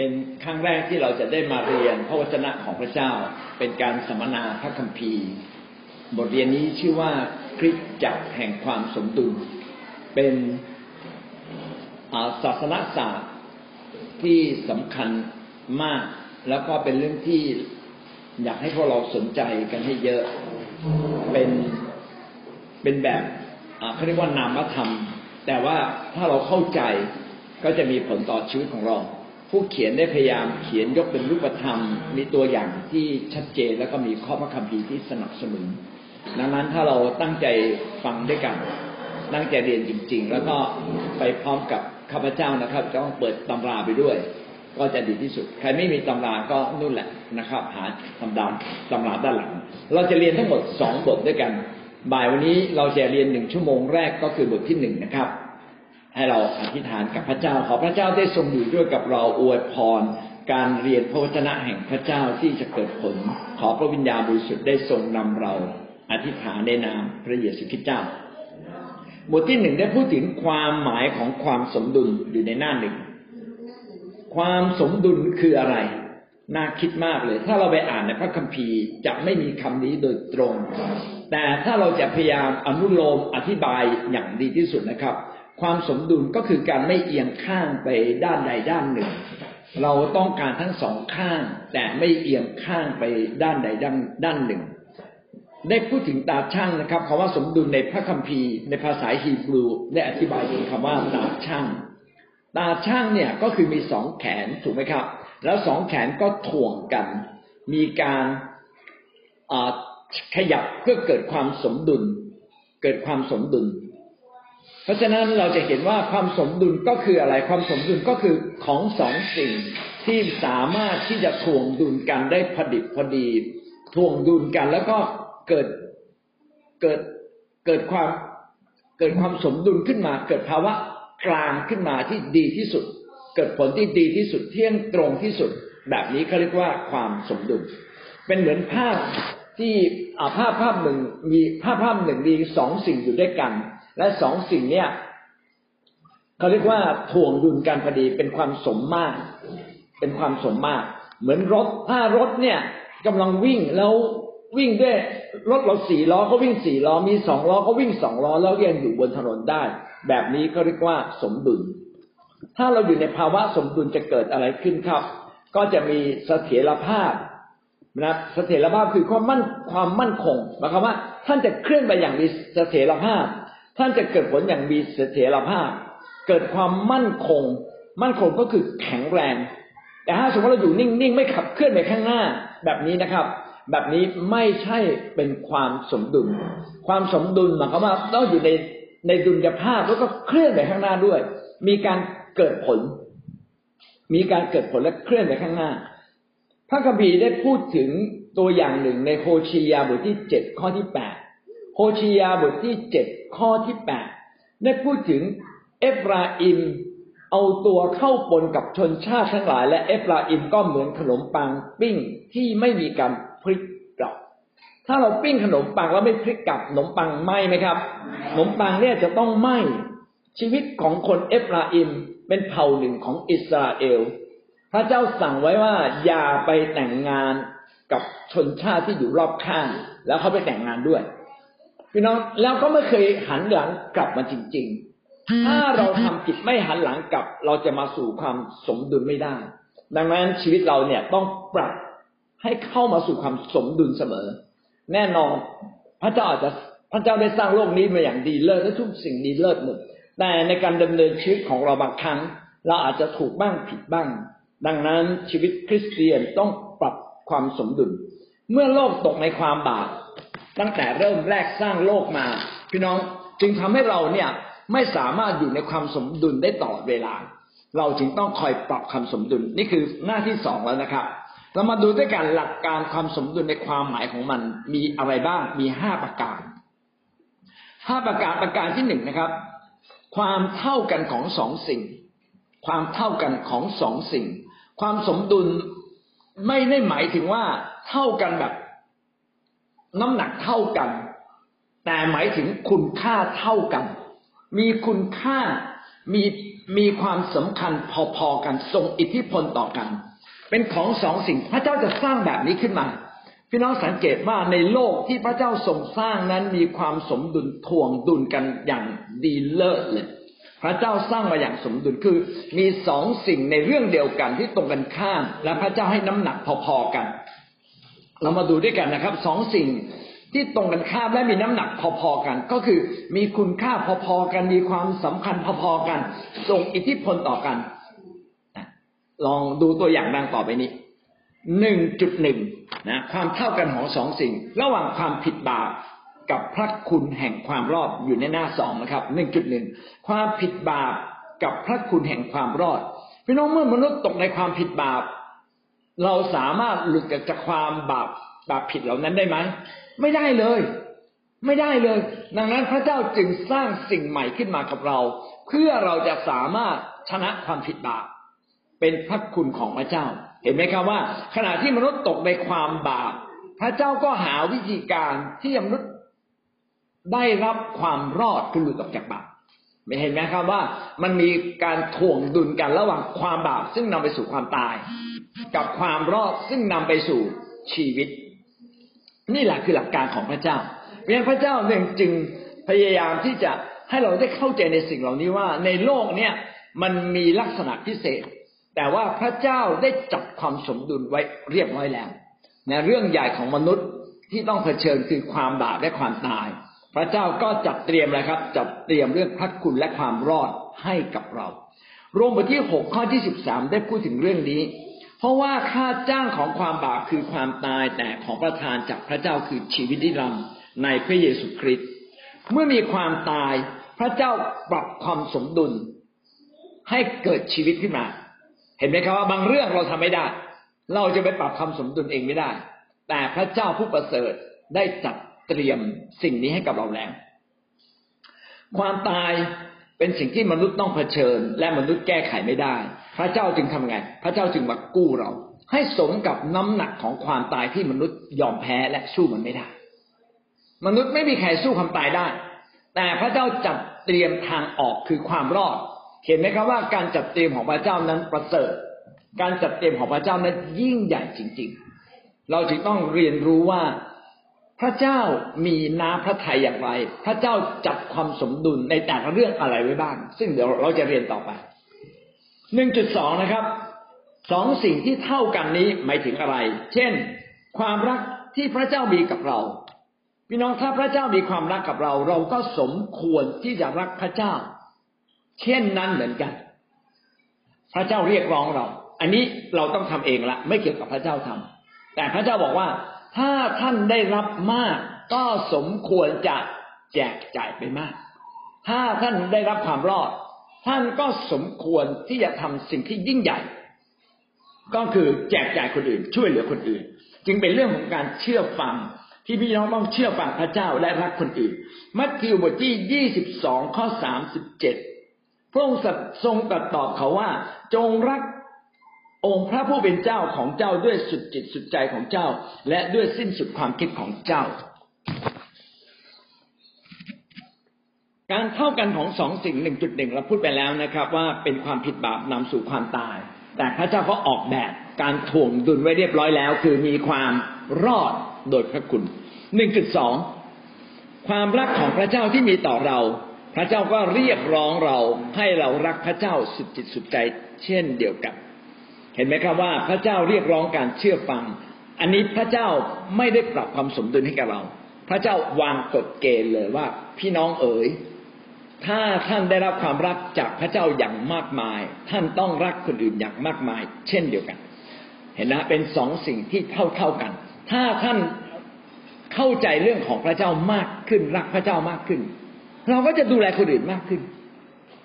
เป็นครั้งแรกที่เราจะได้มาเรียนพระวจนะของพระเจ้า เป็นการสัมมนาพระคัมภีร์ บทเรียนนี้ชื่อว่าคริสตจักรแห่งความสมดุล เป็นศาสนศาสตร์ที่สำคัญมาก แล้วก็เป็นเรื่องที่อยากให้พวกเราสนใจกันให้เยอะ เป็นเป็นแบบเขาเรียกว่านามธรรม แต่ว่าถ้าเราเข้าใจก็จะมีผลต่อชีวิตของเรา ผู้เขียนได้พยายามเขียนยกเป็นรูปธรรม มีตัวอย่างที่ชัดเจนแล้วก็มีข้อพระคัมภีร์ที่สนับสนุน ดังนั้นถ้าเราตั้งใจฟังด้วยกัน ตั้งใจเรียนจริง ๆ แล้วก็ไปพร้อมกับข้าพเจ้านะครับจะต้องเปิดตำราไปด้วย ก็จะดีที่สุด ใครไม่มีตำราก็นู่นแหละนะครับ หาตำราตำราด้านหลัง เราจะเรียนทั้งหมดสองบทด้วยกัน บ่ายวันนี้เราจะเรียนหนึ่งชั่วโมงแรกก็คือบทที่หนึ่งนะครับ ให้เราอธิษฐานกับพระเจ้า ขอพระเจ้าได้ทรงอยู่ด้วยกับเราอวยพร การเรียนพระวจนะแห่งพระเจ้าที่จะเกิดผล ขอพระวิญญาณบริสุทธิ์ได้ทรงนำเรา อธิษฐานในนามพระเยซูคริสต์เจ้า บทที่หนึ่งได้พูดถึงความหมายของความสมดุลอยู่ในหน้าหนึ่งความสมดุลคืออะไร น่าคิดมากเลย ถ้าเราไปอ่านในพระคัมภีร์จะไม่มีคำนี้โดยตรง แต่ถ้าเราจะพยายามอนุโลมอธิบายอย่างดีที่สุดนะครับ ความสมดุลก็คือการไม่เอียงข้างไปด้านใดด้านหนึ่ง เราต้องการทั้งสองข้าง แต่ไม่เอียงข้างไปด้านใดด้านด้านหนึ่ง ได้พูดถึงตาช่างนะครับคำว่าสมดุลในพระคัมภีร์ในภาษาฮีบรูได้อธิบายถึงคำว่าตาช่าง ตาช่างเนี่ยก็คือมีสองแขนถูกไหมครับ แล้วสองแขนก็ถ่วงกัน มีการขยับเพื่อเกิดความสมดุล เกิดความสมดุล เพราะฉะนั้นเราจะเห็นว่าความสมดุลก็คืออะไร ความสมดุลก็คือของสองสิ่งที่สามารถที่จะถ่วงดุลกันได้พอดิบพอดีถ่วงดุลกันแล้วก็เกิดเกิดเกิดความเกิดความสมดุลขึ้นมา เกิดภาวะกลางขึ้นมาที่ดีที่สุด เกิดผลที่ดีที่สุดเที่ยงตรงที่สุด แบบนี้เขาเรียกว่าความสมดุล เป็นเหมือนภาพที่ภาพภาพหนึ่งมีภาพภาพหนึ่งมีสองสิ่งอยู่ด้วยกัน และสองสิ่งเนี้ยเขาเรียกว่าถ่วงดุลการพอดีเป็นความสมมาตรเป็นความสมมาตรเหมือนรถถ้ารถเนี่ยกำลังวิ่งแล้ววิ่งด้วยรถเราสี่ล้อก็วิ่งสี่ล้อมีสองล้อก็วิ่งสองล้อแล้วยังอยู่บนถนนได้ แบบนี้ก็เรียกว่าสมดุล ถ้าเราอยู่ในภาวะสมดุลจะเกิดอะไรขึ้นครับ ก็จะมีเสถียรภาพนะเสถียรภาพคือความมั่นความมั่นคงหมายความว่า ท่านจะเคลื่อนไปอย่างมีเสถียรภาพ ท่านจะเกิดผลอย่างมีเสถียรภาพ เกิดความมั่นคง มั่นคงก็คือแข็งแรง แต่ถ้าสมมติเราอยู่นิ่งๆไม่ขับเคลื่อนไปข้างหน้าแบบนี้นะครับ แบบนี้ไม่ใช่เป็นความสมดุล ความสมดุลหมายความว่าต้องอยู่ในในดุลยภาพแล้วก็เคลื่อนไปข้างหน้าด้วย มีการเกิดผล มีการเกิดผลและเคลื่อนไปข้างหน้า พระคัมภีร์ได้พูดถึงตัวอย่างหนึ่งในโคชียาบทที่เจ็ดข้อที่แปด โฮชียาบทที่เจ็ดข้อที่แปดได้พูดถึงเอฟราอิมเอาตัวเข้าปนกับชนชาติทั้งหลาย และเอฟราอิมก็เหมือนขนมปังปิ้งที่ไม่มีการพลิกกลับ ถ้าเราปิ้งขนมปังแล้วไม่พลิกกลับขนมปังไหมไหมครับขนมปังเนี่ยจะต้องไหมชีวิตของคนเอฟราอิมเป็นเผ่าหนึ่งของอิสราเอล พระเจ้าสั่งไว้ว่าอย่าไปแต่งงานกับชนชาติที่อยู่รอบข้าง แล้วเขาไปแต่งงานด้วย พี่น้องแล้วก็ไม่เคยหันหลังกลับมาจริง ๆ ถ้าเราทำผิดไม่หันหลังกลับ เราจะมาสู่ความสมดุลไม่ได้ ดังนั้นชีวิตเราเนี่ยต้องปรับให้เข้ามาสู่ความสมดุลเสมอ แน่นอน พระเจ้าอาจจะพระเจ้าได้สร้างโลกนี้มาอย่างดีเลิศและทุกสิ่งดีเลิศหมดแต่ในการดำเนินชีวิตของเราบางครั้ง เราอาจจะถูกบ้างผิดบ้าง ดังนั้นชีวิตคริสเตียนต้องปรับความสมดุล เมื่อโลกตกในความบาป ตั้งแต่เริ่มแรกสร้างโลกมา พี่น้องจึงทำให้เราเนี่ยไม่สามารถอยู่ในความสมดุลได้ตลอดเวลา เราจึงต้องคอยปรับความสมดุลนี่คือหน้าที่สองแล้วนะครับ เรามาดูด้วยกันหลักการความสมดุลในความหมายของมันมีอะไรบ้างมีห้าประการห้าประการประการที่หนึ่งนะครับ ความเท่ากันของสองสิ่ง ความเท่ากันของสองสิ่ง ความสมดุลไม่ได้หมายถึงว่าเท่ากันแบบ น้ำหนักเท่ากัน แต่หมายถึงคุณค่าเท่ากัน มีคุณค่ามีมีความสำคัญพอๆกันทรงอิทธิพลต่อกัน เป็นของสองสิ่งพระเจ้าจะสร้างแบบนี้ขึ้นมา พี่น้องสังเกตว่าในโลกที่พระเจ้าทรงสร้างนั้นมีความสมดุลถ่วงดุลกันอย่างดีเลิศเลยพระเจ้าสร้างมาอย่างสมดุลคือ มีสองสิ่งในเรื่องเดียวกันที่ตรงกันข้าม และพระเจ้าให้น้ำหนักพอๆกัน เรามาดูด้วยกันนะครับสองสิ่งที่ตรงกันข้ามและมีน้ำหนักพอๆกัน ก็คือมีคุณค่าพอๆกัน มีความสำคัญพอๆกันส่งอิทธิพลต่อกัน ลองดูตัวอย่างดังต่อไปนี้หนึ่งจุดหนึ่งนะความเท่ากันของสองสิ่ง ระหว่างความผิดบาปกับพระคุณแห่งความรอดอยู่ในหน้าสองนะครับหนึ่งจุดหนึ่งความผิดบาปกับพระคุณแห่งความรอดพี่น้องเมื่อมนุษย์ตกในความผิดบาป เราสามารถหลุดจากความบาปบาปผิดเหล่านั้นได้ไหมไม่ได้เลย ไม่ได้เลย ดังนั้นพระเจ้าจึงสร้างสิ่งใหม่ขึ้นมากับเรา เพื่อเราจะสามารถชนะความผิดบาปเป็นพระคุณของพระเจ้า เห็นไหมครับว่า ขณะที่มนุษย์ตกในความบาป พระเจ้าก็หาวิธีการที่มนุษย์ได้รับความรอดคือหลุดออกจากบาปไม่เห็นไหมครับว่า มันมีการถ่วงดุลกันระหว่างความบาปซึ่งนำไปสู่ความตาย กับความรอดซึ่งนำไปสู่ชีวิต นี่แหละคือหลักการของพระเจ้าเพราะพระเจ้าเองจึงพยายามที่จะให้เราได้เข้าใจในสิ่งเหล่านี้ว่า ในโลกเนี่ยมันมีลักษณะพิเศษ แต่ว่าพระเจ้าได้จับความสมดุลไว้เรียบร้อยแล้วในเรื่องใหญ่ของมนุษย์ที่ต้องเผชิญคือความบาปและความตาย พระเจ้าก็จัดเตรียมเลยครับ จัดเตรียมเรื่องพระคุณและความรอดให้กับเรา โรมบทที่หกข้อที่สิบสามได้พูดถึงเรื่องนี้ เพราะว่าค่าจ้างของความบาปคือความตายแต่ของประทานจากพระเจ้าคือชีวิตนิรันดร์ในพระเยซูคริสต์เมื่อมีความตายพระเจ้าปรับความสมดุล ให้เกิดชีวิตขึ้นมา เห็นไหมครับว่าบางเรื่องเราทำไม่ได้ เราจะไปปรับความสมดุลเองไม่ได้ แต่พระเจ้าผู้ประเสริฐได้จัดเตรียมสิ่งนี้ให้กับเราแล้ว ความตาย เป็นสิ่งที่มนุษย์ต้องเผชิญ และมนุษย์แก้ไขไม่ได้ พระเจ้าจึงทำไง พระเจ้าจึงมากู้เรา ให้สมกับน้ำหนักของความตายที่มนุษย์ยอมแพ้และสู้มันไม่ได้ มนุษย์ไม่มีใครสู้ความตายได้ แต่พระเจ้าจัดเตรียมทางออกคือความรอด เห็นไหมครับว่าการจัดเตรียมของพระเจ้านั้นประเสริฐ การจัดเตรียมของพระเจ้านั้นยิ่งใหญ่จริง ๆ เราจึงต้องเรียนรู้ว่า พระเจ้ามีน้ำพระทัยอย่างไร พระเจ้าจัดความสมดุลในแต่ละเรื่องอะไรไว้บ้าง ซึ่งเดี๋ยวเราจะเรียนต่อไปหนึ่งจุดสองนะครับสองสิ่งที่เท่ากันนี้หมายถึงอะไร เช่น ความรักที่พระเจ้ามีกับเรา พี่น้องถ้าพระเจ้ามีความรักกับเรา เราก็สมควรที่จะรักพระเจ้า เช่นนั้นเหมือนกัน พระเจ้าเรียกร้องเรา อันนี้เราต้องทำเองละไม่เกี่ยวกับพระเจ้าทำแต่พระเจ้าบอกว่า ถ้าท่านได้รับมาก ก็สมควรจะแจกจ่ายไปมาก ถ้าท่านได้รับความรอด ท่านก็สมควรที่จะทำสิ่งที่ยิ่งใหญ่ ก็คือแจกจ่ายคนอื่น ช่วยเหลือคนอื่น จึงเป็นเรื่องของการเชื่อฟังที่พี่น้องต้องเชื่อฟังพระเจ้าและรักคนอื่น มัทธิวบทที่ยี่สิบสองข้อสามสิบเจ็ดพระองค์ทรงตรัสตอบเขาว่า จงรัก องค์พระผู้เป็นเจ้าของเจ้าด้วยสุดจิตสุดใจของเจ้า และด้วยสิ้นสุดความคิดของเจ้า การเท่ากันของสองสิ่งหนึ่งจุดหนึ่งเราพูดไปแล้วนะครับ ว่าเป็นความผิดบาปนำสู่ความตาย แต่พระเจ้าก็ออกแบบการถ่วงดุลไว้เรียบร้อยแล้ว คือมีความรอดโดยพระคุณหนึ่งจุดสองความรักของพระเจ้าที่มีต่อเรา พระเจ้าก็เรียกร้องเราให้เรารักพระเจ้าสุดจิตสุดใจ เช่นเดียวกัน เห็นไหมครับว่าพระเจ้าเรียกร้องการเชื่อฟัง อันนี้พระเจ้าไม่ได้ปรับความสมดุลให้กับเรา พระเจ้าวางกฎเกณฑ์เลยว่าพี่น้องเอ๋ยถ้าท่านได้รับความรักจากพระเจ้าอย่างมากมาย ท่านต้องรักคนอื่นอย่างมากมาย เช่นเดียวกัน เห็นนะเป็นสองสิ่งที่เท่าเท่ากัน ถ้าท่านเข้าใจเรื่องของพระเจ้ามากขึ้น รักพระเจ้ามากขึ้น เราก็จะดูแลคนอื่นมากขึ้น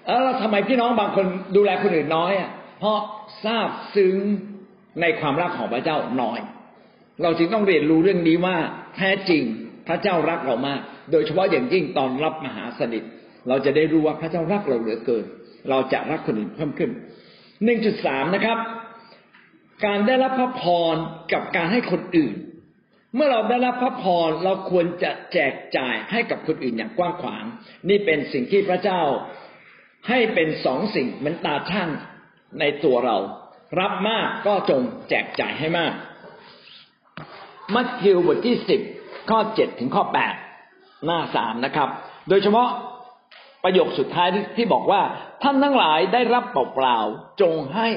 แล้วทำไมพี่น้องบางคนดูแลคนอื่นน้อยอะ เพราะทราบซึ้งในความรักของพระเจ้าน้อย เราจึงต้องเรียนรู้เรื่องนี้ว่าแท้จริงพระเจ้ารักเรามาก โดยเฉพาะอย่างยิ่งตอนรับมหาสนิท เราจะได้รู้ว่าพระเจ้ารักเราเหลือเกิน เราจะรักคนอื่นเพิ่มขึ้นหนึ่งจุดสามนะครับ การได้รับพระพรกับการให้คนอื่น เมื่อเราได้รับพระพรเราควรจะแจกจ่ายให้กับคนอื่นอย่างกว้างขวาง นี่เป็นสิ่งที่พระเจ้าให้เป็นสองสิ่งเหมือนตาช่าง ในตัวเรา รับมากก็จงแจกจ่ายให้มาก มัทธิวบทที่สิบข้อเจ็ดถึงข้อแปดหน้าสามนะครับ โดยเฉพาะประโยคสุดท้ายที่บอกว่า ท่านทั้งหลายได้รับเปล่าๆจงให้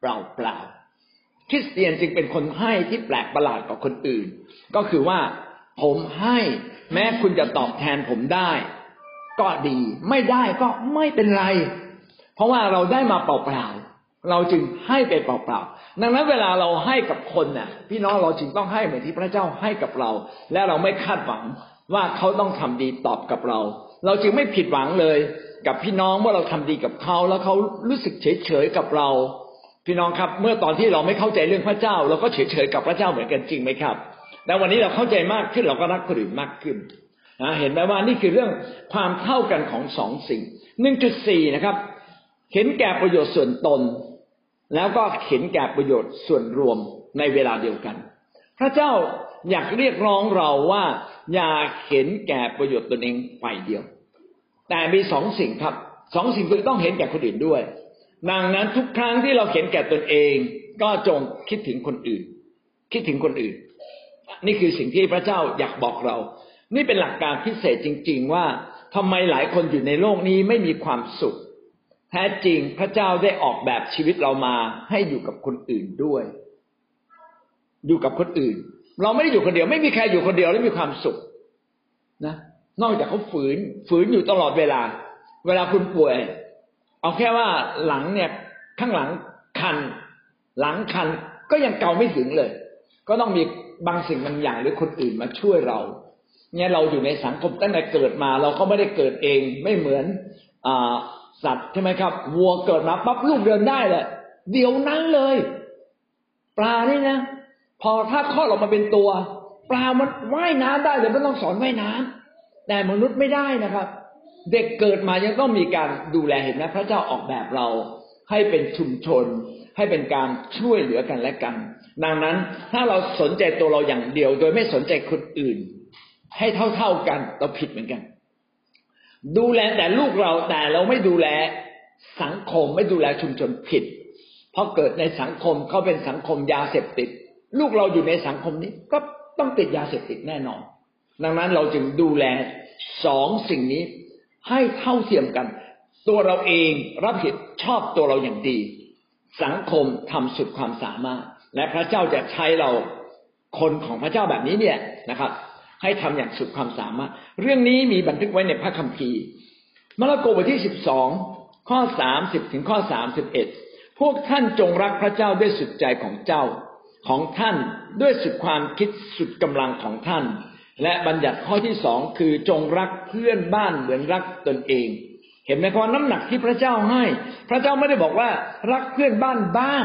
เปล่าๆคริสเตียนจึงเป็นคนให้ที่แปลกประหลาดกว่าคนอื่น ก็คือว่า ผมให้แม้คุณจะตอบแทนผมได้ ก็ดี ไม่ได้ก็ไม่เป็นไร เพราะว่าเราได้มาเปล่าๆ เราจึงให้ไปเปล่าๆ ดังนั้นเวลาเราให้กับคนน่ะ พี่น้องเราจึงต้องให้เหมือนที่พระเจ้าให้กับเรา และเราไม่คาดหวังว่าเขาต้องทำดีตอบกับเรา เราจึงไม่ผิดหวังเลย กับพี่น้องว่าเราทำดีกับเขา แล้วเขารู้สึกเฉยๆกับเรา พี่น้องครับ เมื่อตอนที่เราไม่เข้าใจเรื่องพระเจ้า เราก็เฉยๆกับพระเจ้าเหมือนกันจริงไหมครับแต่วันนี้เราเข้าใจมากขึ้นเราก็รักคนอื่นมากขึ้นนะเห็นไหมว่านี่คือเรื่องความเท่ากันของสองสิ่งหนึ่งจุดสี่นะครับ เห็นแก่ประโยชน์ส่วนตน แล้วก็เห็นแก่ประโยชน์ส่วนรวมในเวลาเดียวกัน พระเจ้าอยากเรียกร้องเราว่าอย่าเห็นแก่ประโยชน์ตนเองฝ่ายเดียว แต่มีสองสิ่งครับสองสิ่งคือต้องเห็นแก่คนอื่นด้วย ดังนั้นทุกครั้งที่เราเห็นแก่ตนเอง ก็จงคิดถึงคนอื่น คิดถึงคนอื่น นี่คือสิ่งที่พระเจ้าอยากบอกเรา นี่เป็นหลักการพิเศษจริง ๆ ว่าทำไมหลายคนอยู่ในโลกนี้ไม่มีความสุข ท้จริงพระเจ้าได้ออกแบบชีวิตเรามาให้อยู่กับคนอื่นด้วย อยู่กับคนอื่น เราไม่ได้อยู่คนเดียว ไม่มีใครอยู่คนเดียวแล้วมีความสุขนะ นอกจากเขาฝืน ฝืนอยู่ตลอดเวลา เวลาคุณป่วย เอาแค่ว่าหลังเนี่ยข้างหลังคัน หลังคันก็ยังเกาไม่ถึงเลย ก็ต้องมีบางสิ่งบางอย่างหรือคนอื่นมาช่วยเราเนี่ยเราอยู่ในสังคมตั้งแต่เกิดมา เราก็ไม่ได้เกิดเองไม่เหมือนอ สัตว์ใช่ไหมครับ วัวเกิดมาปั๊บลูกเดินได้แหละเดี๋ยวนั้นเลย ปลานี่นะ พอถ้าคลอดออกมาเป็นตัว ปลามันว่ายน้ำได้เลยไม่ต้องสอนว่ายน้ำแต่มนุษย์ไม่ได้นะครับ เด็กเกิดมายังต้องมีการดูแลเห็นไหมพระเจ้าออกแบบเราให้เป็นชุมชน ให้เป็นการช่วยเหลือกันและกัน ดังนั้นถ้าเราสนใจตัวเราอย่างเดียว โดยไม่สนใจคนอื่น ให้เท่าๆกันเราผิดเหมือนกัน ดูแลแต่ลูกเราแต่เราไม่ดูแลสังคมไม่ดูแลชุมชนผิด เพราะเกิดในสังคมเขาเป็นสังคมยาเสพติด ลูกเราอยู่ในสังคมนี้ก็ต้องติดยาเสพติดแน่นอน ดังนั้นเราจึงดูแลสองสิ่งนี้ให้เท่าเทียมกัน ตัวเราเองรับผิดชอบตัวเราอย่างดี สังคมทำสุดความสามารถ และพระเจ้าจะใช้เราคนของพระเจ้าแบบนี้เนี่ยนะครับ ให้ทำอย่างสุดความสามารถ เรื่องนี้มีบันทึกไว้ในพระคัมภีร์มาระโกบทที่สิบสองข้อสามสิบถึงข้อสามสิบเอ็ดพวกท่านจงรักพระเจ้าด้วยสุดใจของเจ้าของท่านด้วยสุดความคิดสุดกำลังของท่าน และบัญญัติข้อที่สองคือจงรักเพื่อนบ้านเหมือนรักตนเอง เห็นไหมครับน้ำหนักที่พระเจ้าให้ พระเจ้าไม่ได้บอกว่า รักเพื่อนบ้านบ้าง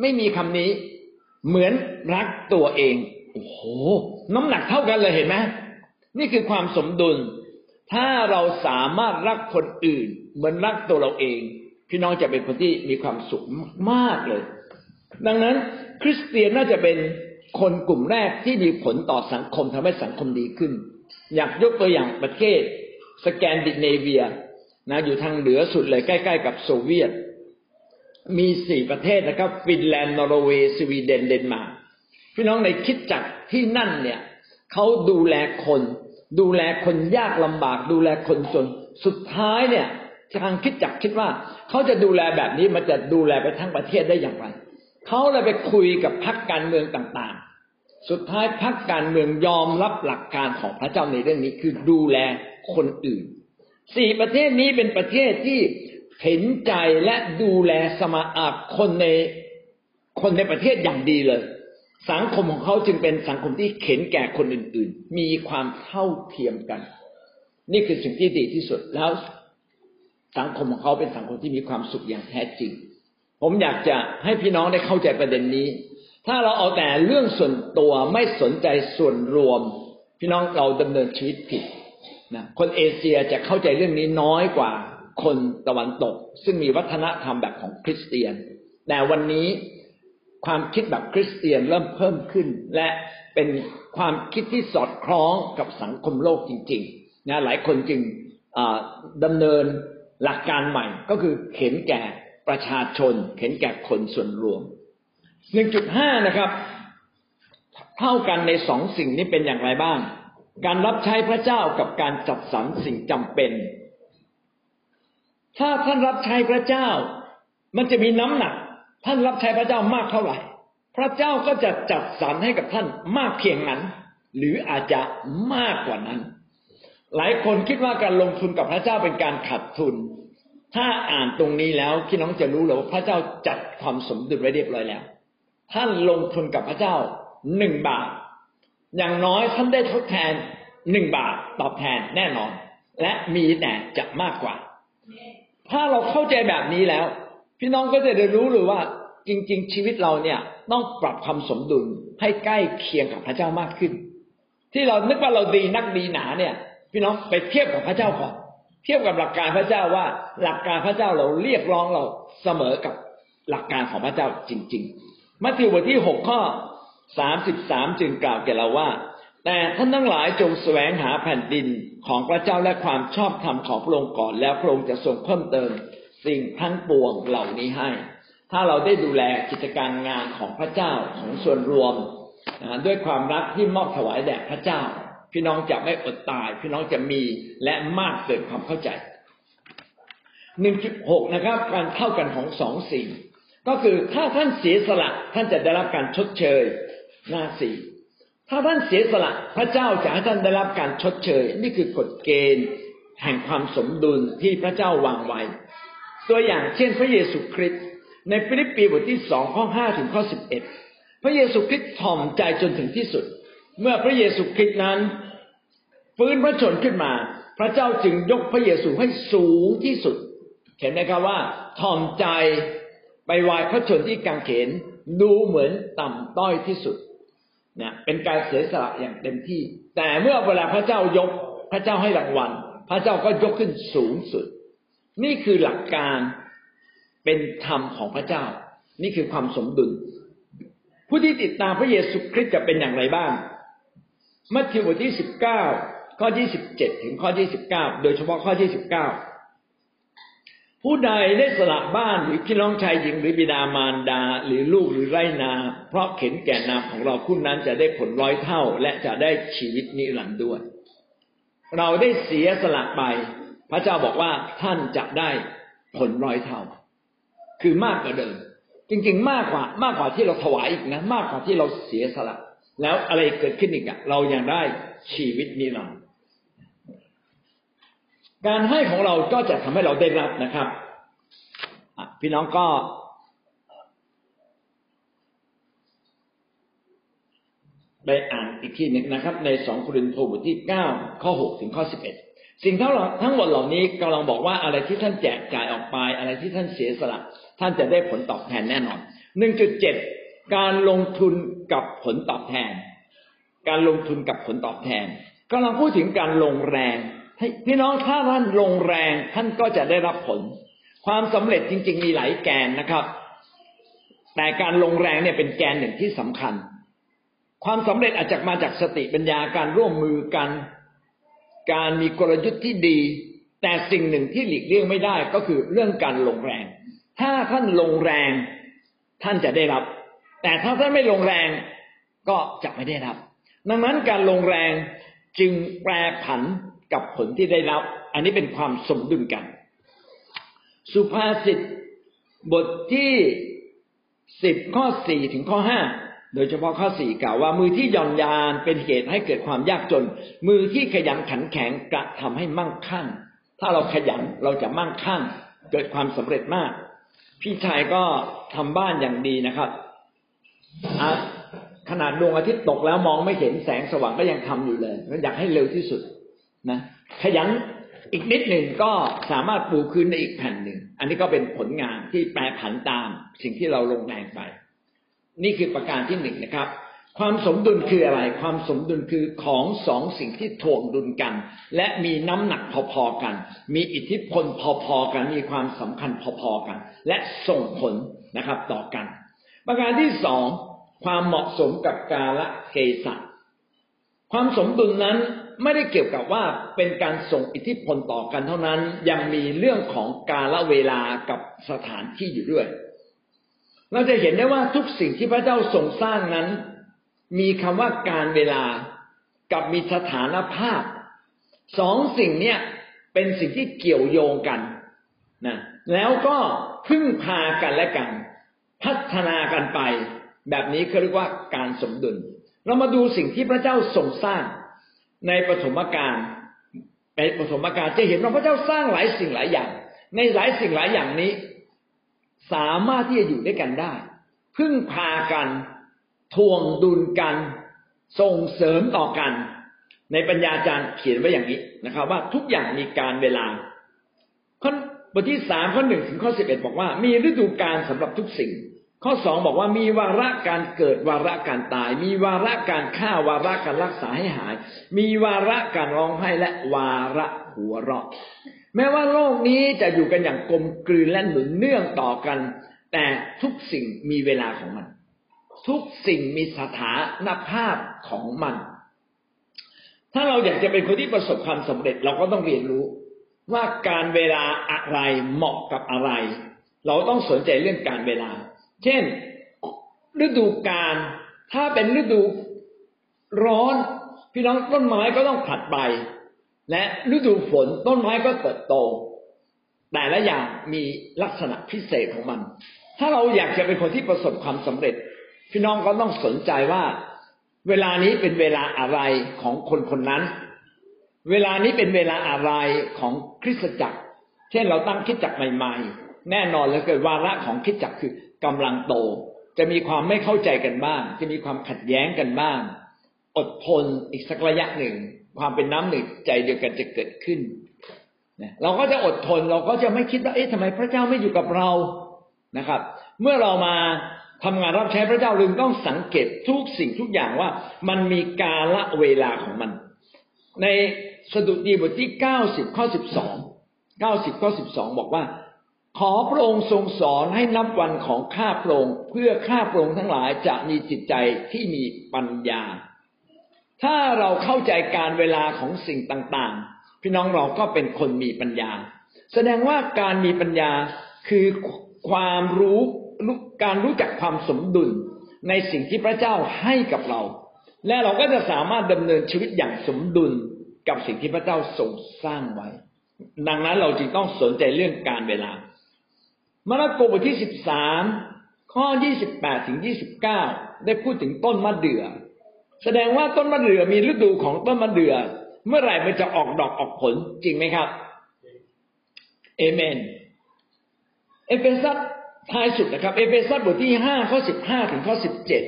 ไม่มีคำนี้เหมือนรักตัวเอง โอ้โหน้ำหนักเท่ากันเลยเห็นไหมนี่คือความสมดุล ถ้าเราสามารถรักคนอื่น เหมือนรักตัวเราเอง พี่น้องจะเป็นคนที่มีความสุขมากเลย ดังนั้น คริสเตียนน่าจะเป็นคนกลุ่มแรกที่มีผลต่อสังคมทำให้สังคมดีขึ้น อยากยกตัวอย่างประเทศ สแกนดิเนเวียนะอยู่ทางเหนือสุดเลยใกล้ๆกับโซเวียต มีสี่ประเทศนะครับ ฟินแลนด์นอร์เวย์สวีเดนเดนมาร์ก พี่น้องในคริสตจักรที่นั่นเนี่ยเขาดูแลคน ดูแลคนยากลำบาก ดูแลคนจน สุดท้ายเนี่ย ทางคิสตจักรคิดว่าเขาจะดูแลแบบนี้มันจะดูแลไปทั้งประเทศได้อย่างไรเขาเลยไปคุยกับพรรคการเมืองต่างๆ สุดท้ายพรรคการเมืองยอมรับหลักการของพระเจ้าในเรื่องนี้คือดูแลคนอื่นสี่ประเทศนี้เป็นประเทศที่เห็นใจและดูแลสมาอาคนในคนในประเทศอย่างดีเลย สังคมของเขาจึงเป็นสังคมที่เข็นแก่คนอื่น ๆ มีความเท่าเทียมกัน นี่คือสิ่งที่ดีที่สุดแล้วสังคมของเขาเป็นสังคมที่มีความสุขอย่างแท้จริง ผมอยากจะให้พี่น้องได้เข้าใจประเด็นนี้ ถ้าเราเอาแต่เรื่องส่วนตัวไม่สนใจส่วนรวม พี่น้องเราดำเนินชีวิตผิดนะคนเอเชียจะเข้าใจเรื่องนี้น้อยกว่าคนตะวันตก ซึ่งมีวัฒนธรรมแบบของคริสเตียน แต่วันนี้ ความคิดแบบคริสเตียนเริ่มเพิ่มขึ้น และเป็นความคิดที่สอดคล้องกับสังคมโลกจริงๆนะหลายคนจึงดำเนินหลักการใหม่ก็คือเห็นแก่ประชาชน เห็นแก่คนส่วนรวม 1.5 นะครับ เท่ากันในสองสิ่งนี้เป็นอย่างไรบ้าง การรับใช้พระเจ้ากับการจัดสรรสิ่งจำเป็น ถ้าท่านรับใช้พระเจ้า มันจะมีน้ำหนัก ท่านรับใช้พระเจ้ามากเท่าไหร่ พระเจ้าก็จะจัดสรรให้กับท่านมากเพียงนั้น หรืออาจจะมากกว่านั้น หลายคนคิดว่าการลงทุนกับพระเจ้าเป็นการขาดทุน ถ้าอ่านตรงนี้แล้วพี่น้องจะรู้เลยว่าพระเจ้าจัดความสมดุลไว้เรียบร้อยแล้ว ท่านลงทุนกับพระเจ้าหนึ่งบาท อย่างน้อยท่านได้ทดแทนหนึ่งบาทตอบแทนแน่นอน และมีแต่จะมากกว่า ถ้าเราเข้าใจแบบนี้แล้ว พี่น้องก็จะได้รู้เลยว่าจริง ๆ ชีวิตเราเนี่ยต้องปรับความสมดุลให้ใกล้เคียงกับพระเจ้ามากขึ้น ที่เรานึกว่าเราดีนักดีหนาเนี่ย พี่น้องไปเทียบกับพระเจ้าก่อนเทียบกับหลักการพระเจ้าว่าหลักการพระเจ้าเราเรียกร้องเราเสมอกับหลักการของพระเจ้าจริง ๆ มัทธิวบทที่หกข้อสามสิบสามจึงกล่าวแก่เราว่า แต่ท่านทั้งหลายจงแสวงหาแผ่นดินของพระเจ้าและความชอบธรรมของพระองค์ก่อนแล้วพระองค์จะทรงเพิ่มเติม สิ่งทั้งปวงเหล่านี้ให้ ถ้าเราได้ดูแลกิจการงานของพระเจ้าของส่วนรวมด้วยความรักที่มอบถวายแด่พระเจ้า พี่น้องจะไม่อดตาย พี่น้องจะมีและมากเกินความเข้าใจหนึ่งจุดหกนะครับ การเท่ากันของสองสิ่ง ก็คือถ้าท่านเสียสละท่านจะได้รับการชดเชยหน้าสี่ถ้าท่านเสียสละพระเจ้าจะให้ท่านได้รับการชดเชย นี่คือกฎเกณฑ์ แห่งความสมดุลที่พระเจ้าวางไว้ ตัวอย่างเช่นพระเยซูคริสต์ในฟิลิปปีบทที่สองข้อห้าถึงข้อสิบเอ็ดพระเยซูคริสต์ถ่อมใจจนถึงที่สุด เมื่อพระเยซูคริสต์นั้นฟื้นพระชนขึ้นมา พระเจ้าจึงยกพระเยซูให้สูงที่สุด เห็นไหมครับว่าถ่อมใจไปวายพระชนที่กางเขนดูเหมือนต่ำต้อยที่สุดเนี่ยเป็นการเสียสละอย่างเต็มที่ แต่เมื่อเวลาพระเจ้ายกพระเจ้าให้รางวัล พระเจ้าก็ยกขึ้นสูงสุด นี่คือหลักการเป็นธรรมของพระเจ้า นี่คือความสมดุล ผู้ที่ติดตามพระเยซูคริสต์จะเป็นอย่างไรบ้าง มัทธิวบทที่สิบเก้าข้อที่สิบเจ็ดถึงข้อที่สิบเก้าโดยเฉพาะข้อที่สิบเก้าผู้ใดได้สละบ้านหรือพี่น้องชายหญิงหรือบิดามารดา หรือลูกหรือไรนา เพราะเข็นแก่นามของเราคู่นั้นจะได้ผลร้อยเท่า และจะได้ชีวิตนิรันดร์ด้วย เราได้เสียสละไป พระเจ้าบอกว่าท่านจะได้ผลร้อยเท่า คือมากกว่าเดิม จริง ๆ มากกว่ามากกว่าที่เราถวายอีกนะ มากกว่าที่เราเสียสละ แล้วอะไรเกิดขึ้นอีกอะเรายังได้ชีวิตนิรันดร์การให้ของเราก็จะทำให้เราได้รับนะครับพี่น้องก็ได้อ่านอีกที่หนึ่งนะครับ ในสองโครินธ์บทที่เก้าข้อหกถึงข้อสิบเอ็ด สิ่งทั้งทั้งหมดเหล่านี้กำลังบอกว่าอะไรที่ท่านแจกจ่ายออกไป อะไรที่ท่านเสียสละท่านจะได้ผลตอบแทนแน่นอนหนึ่งจุดเจ็ดการลงทุนกับผลตอบแทน การลงทุนกับผลตอบแทนกำลังพูดถึงการลงแรงพี่น้องถ้าท่านลงแรงท่านก็จะได้รับผล ความสำเร็จจริง ๆ มีหลายแกนนะครับ แต่การลงแรงเนี่ยเป็นแกนหนึ่งที่สำคัญ ความสำเร็จอาจจะมาจากสติปัญญาการร่วมมือกัน การมีกลยุทธ์ที่ดี แต่สิ่งหนึ่งที่หลีกเลี่ยงไม่ได้ก็คือเรื่องการลงแรง ถ้าท่านลงแรง ท่านจะได้รับ แต่ถ้าท่านไม่ลงแรงก็จะไม่ได้รับ ดังนั้นการลงแรงจึงแปรผันกับผลที่ได้รับ อันนี้เป็นความสมดุลกัน สุภาษิตบทที่สิบข้อสี่ถึงข้อห้า โดยเฉพาะข้อสี่กล่าวว่า มือที่ย่อนยานเป็นเหตุให้เกิดความยากจน มือที่ขยันขันแข็งกระทำให้มั่งคั่ง ถ้าเราขยันเราจะมั่งคั่ง เกิดความสำเร็จมาก พี่ชายก็ทำบ้านอย่างดีนะครับขนาดดวงอาทิตย์ตกแล้วมองไม่เห็นแสงสว่างก็ยังทำอยู่เลยอยากให้เร็วที่สุดนะ ขยันอีกนิดหนึ่งก็สามารถปูพื้นได้อีกแผ่นหนึ่ง อันนี้ก็เป็นผลงานที่แปรผันตามสิ่งที่เราลงแรงไป นี่คือประการที่หนึ่งนะครับ ความสมดุลคืออะไร ความสมดุลคือของสองสิ่งที่ถ่วงดุลกัน และมีน้ำหนักพอๆกัน มีอิทธิพลพอๆกัน มีความสำคัญพอๆกัน และส่งผลนะครับ ต่อกัน ประการที่สองความเหมาะสมกับกาลเทศะความสมดุลนั้นไม่ได้เกี่ยวกับว่าเป็นการส่งอิทธิพลต่อกันเท่านั้น ยังมีเรื่องของกาลเวลากับสถานที่อยู่ด้วย เราจะเห็นได้ว่าทุกสิ่งที่พระเจ้าทรงสร้างนั้น มีคำว่าการเวลากับมีสถานภาพสองสิ่งเนี้ยเป็นสิ่งที่เกี่ยวโยงกันนะแล้วก็พึ่งพากันและกัน พัฒนากันไป แบบนี้เขาเรียกว่าการสมดุล เรามาดูสิ่งที่พระเจ้าทรงสร้างในปฐมกาลในปฐมกาลจะเห็นว่าพระเจ้าสร้างหลายสิ่งหลายอย่าง ในหลายสิ่งหลายอย่างนี้ สามารถที่จะอยู่ด้วยกันได้ พึ่งพากัน ทวงดุลกัน ส่งเสริมต่อกัน ในปัญญาจารย์เขียนไว้อย่างนี้นะครับ ว่าทุกอย่างมีการเวลาข้อบทที่สามข้อหนึ่งถึงข้อสิบเอ็ดบอกว่า มีฤดูกาลสำหรับทุกสิ่ง ข้อสองบอกว่ามีวาระการเกิดวาระการตาย มีวาระการฆ่าวาระการรักษาให้หาย มีวาระการร้องไห้และวาระหัวเราะ แม้ว่าโลกนี้จะอยู่กันอย่างกลมกลืนและหนุนเนื่องต่อกัน แต่ทุกสิ่งมีเวลาของมัน ทุกสิ่งมีสถานภาพของมัน ถ้าเราอยากจะเป็นคนที่ประสบความสำเร็จเราก็ต้องเรียนรู้ ว่าการเวลาอะไรเหมาะกับอะไร เราต้องสนใจเรื่องการเวลา เช่น ฤดูกาลถ้าเป็นฤดูร้อน พี่น้องต้นไม้ก็ต้องผลัดใบ และฤดูฝนต้นไม้ก็เติบโต แต่ละอย่างมีลักษณะพิเศษของมัน ถ้าเราอยากจะเป็นคนที่ประสบความสำเร็จ พี่น้องก็ต้องสนใจว่า เวลานี้เป็นเวลาอะไรของคนคนนั้น เวลานี้เป็นเวลาอะไรของคริสตจักร เช่นเราตั้งคิดจักรใหม่ๆ แน่นอนเลยเกิดวาระของคิดจักรคือกำลังโต จะมีความไม่เข้าใจกันบ้าง จะมีความขัดแย้งกันบ้าง อดทนอีกสักระยะหนึ่ง ความเป็นน้ำหนึ่งใจเดียวกันจะเกิดขึ้นเราก็จะอดทนเราก็จะไม่คิดว่าเอ๊ะทำไมพระเจ้าไม่อยู่กับเรานะครับ เมื่อเรามาทำงานรับใช้พระเจ้าลึงต้องสังเกตทุกสิ่งทุกอย่างว่า มันมีกาละเวลาของมัน ในสดุดีบทที่เก้าสิบข้อสิบสองเก้าสิบข้อสิบสองบอกว่า ขอพระองค์ทรงสอนให้นับวันของข้าพระองค์เพื่อข้าพระองค์ทั้งหลายจะมีจิตใจที่มีปัญญา ถ้าเราเข้าใจการเวลาของสิ่งต่างๆ พี่น้องเราก็เป็นคนมีปัญญา แสดงว่าการมีปัญญาคือความรู้การรู้จักความสมดุลในสิ่งที่พระเจ้าให้กับเรา และเราก็จะสามารถดำเนินชีวิตอย่างสมดุลกับสิ่งที่พระเจ้าทรงสร้างไว้ ดังนั้นเราจึงต้องสนใจเรื่องการเวลา มาระโกบทที่สิบสามข้อยี่สิบแปดถึงยี่สิบเก้าได้พูดถึงต้นมะเดื่อ แสดงว่าต้นมะเดื่อมีฤดูของต้นมะเดื่อ เมื่อไหร่มันจะออกดอกออกผลจริงไหมครับ เอเมน เอเฟซัสท้ายสุดนะครับ เอเฟซัสบทที่ห้าข้อสิบห้าถึงข้อสิบเจ็ด